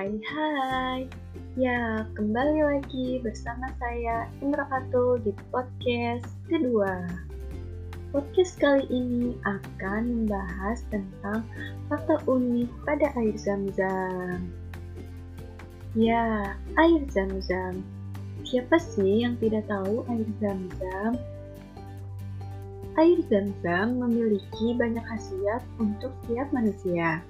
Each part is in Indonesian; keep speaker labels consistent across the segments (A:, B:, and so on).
A: Hai hai. Ya kembali lagi bersama saya Imraatul di podcast kedua. Podcast kali ini akan membahas tentang fakta unik pada air zam-zam. Ya, air zam-zam. Siapa sih yang tidak tahu air zam-zam? Air zam-zam memiliki banyak khasiat untuk setiap manusia.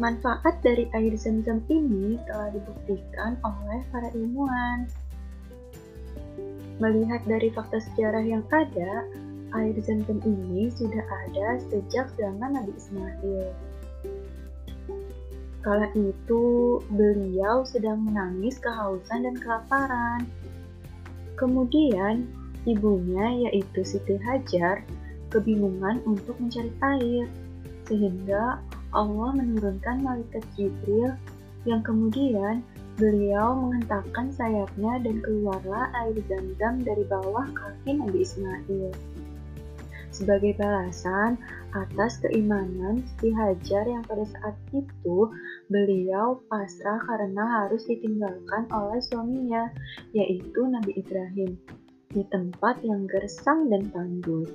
A: Manfaat dari air zam-zam ini telah dibuktikan oleh para ilmuwan. Melihat dari fakta sejarah yang ada, air zam-zam ini sudah ada sejak zaman Nabi Ismail. Kala itu, beliau sedang menangis kehausan dan kelaparan. Kemudian, ibunya yaitu Siti Hajar kebingungan untuk mencari air, sehingga Allah menurunkan malaikat Jibril yang kemudian beliau menghentakkan sayapnya dan keluarlah air zam-zam dari bawah kaki Nabi Ismail. Sebagai balasan atas keimanan Siti Hajar yang pada saat itu beliau pasrah karena harus ditinggalkan oleh suaminya, yaitu Nabi Ibrahim, di tempat yang gersang dan tandus.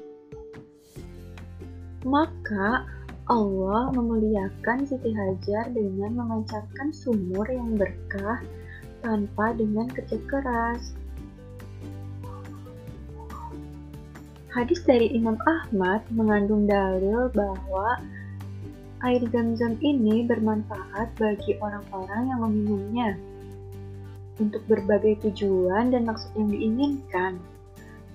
A: Maka Allah memuliakan Siti Hajar dengan memancarkan sumur yang berkah tanpa dengan kerja keras. Hadis dari Imam Ahmad mengandung dalil bahwa air zam-zam ini bermanfaat bagi orang-orang yang meminumnya untuk berbagai tujuan dan maksud yang diinginkan,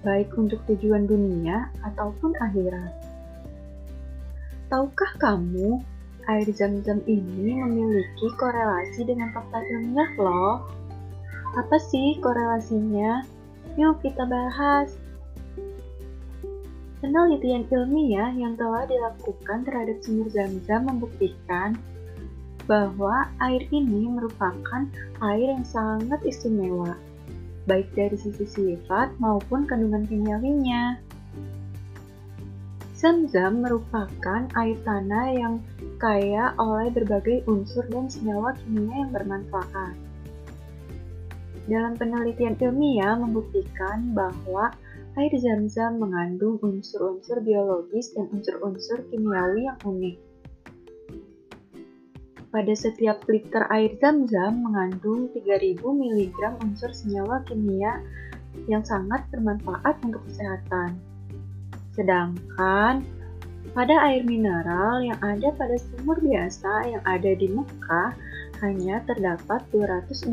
A: baik untuk tujuan dunia ataupun akhirat. Tahukah kamu, air zam-zam ini memiliki korelasi dengan fakta ilmiah loh. Apa sih korelasinya? Yuk kita bahas. Penelitian ilmiah yang telah dilakukan terhadap sumur zam-zam membuktikan bahwa air ini merupakan air yang sangat istimewa, baik dari sisi sifat maupun kandungan kimiawinya. Zam-zam merupakan air tanah yang kaya oleh berbagai unsur dan senyawa kimia yang bermanfaat. Dalam penelitian ilmiah membuktikan bahwa air zam-zam mengandung unsur-unsur biologis dan unsur-unsur kimiawi yang unik. Pada setiap liter air zam-zam mengandung 3000 mg unsur senyawa kimia yang sangat bermanfaat untuk kesehatan. Sedangkan pada air mineral yang ada pada sumur biasa yang ada di Mekah hanya terdapat 260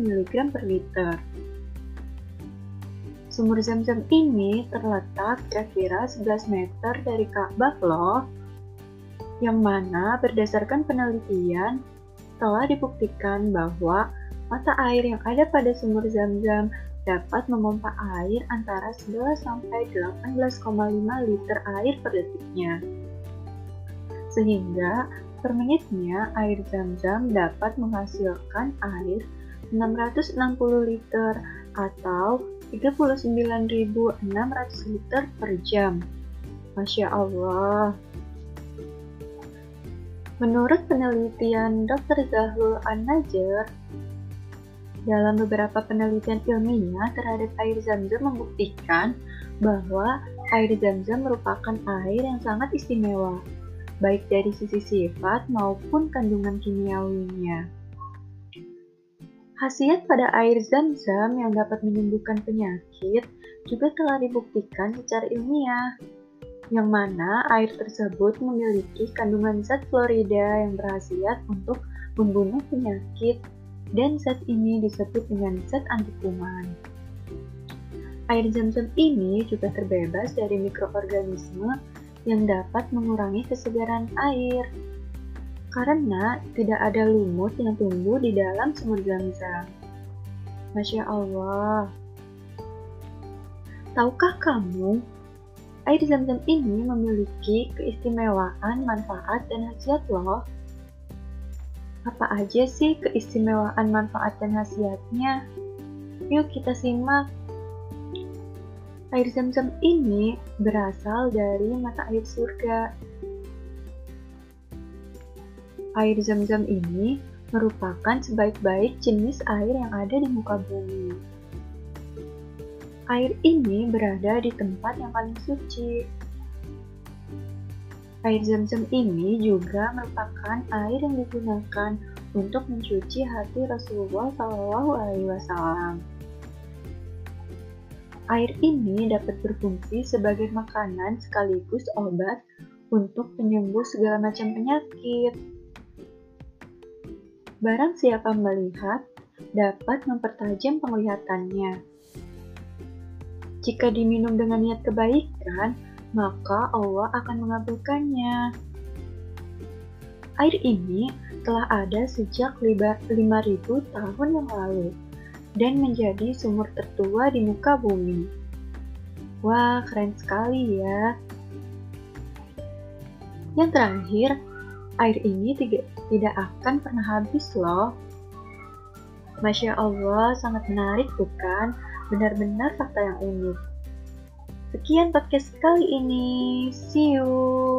A: mg per liter. Sumur zam-zam ini terletak kira-kira 11 meter dari Ka'bah loh, yang mana berdasarkan penelitian telah dibuktikan bahwa mata air yang ada pada sumur zam-zam dapat memompa air antara 11 sampai 18,5 liter air per detiknya. Sehingga per menitnya air zam-zam dapat menghasilkan air 660 liter atau 39.600 liter per jam. Masya Allah. Menurut penelitian Dr. Zahlul An-Najjar, dalam beberapa penelitian ilmiah terhadap air zam-zam membuktikan bahwa air zam-zam merupakan air yang sangat istimewa, baik dari sisi sifat maupun kandungan kimiawinya. Khasiat pada air zam-zam yang dapat menyembuhkan penyakit juga telah dibuktikan secara ilmiah, yang mana air tersebut memiliki kandungan zat fluorida yang berhasiat untuk membunuh penyakit dan zat ini disebut dengan zat anti kuman. Air zam-zam ini juga terbebas dari mikroorganisme yang dapat mengurangi kesegaran air karena tidak ada lumut yang tumbuh di dalam sumur zam-zam. Masya Allah. Tahukah kamu, air zam-zam ini memiliki keistimewaan, manfaat, dan khasiat loh. Apa aja sih keistimewaan manfaat dan khasiatnya? Yuk kita simak. Air zam-zam ini berasal dari mata air surga. Air zam-zam ini merupakan sebaik-baik jenis air yang ada di muka bumi. Air ini berada di tempat yang paling suci. Air zam-zam ini juga merupakan air yang digunakan untuk mencuci hati Rasulullah Shallallahu Alaihi Wasallam. Air ini dapat berfungsi sebagai makanan sekaligus obat untuk penyembuh segala macam penyakit. Barang siapa melihat, dapat mempertajam penglihatannya. Jika diminum dengan niat kebaikan, maka Allah akan mengabulkannya. Air ini telah ada sejak 5000 tahun yang lalu dan menjadi sumur tertua di muka bumi. Wah, keren sekali ya. Yang terakhir, air ini tidak, akan pernah habis loh. Masya Allah, sangat menarik bukan? Benar-benar fakta yang unik. Sekian podcast kali ini. See you.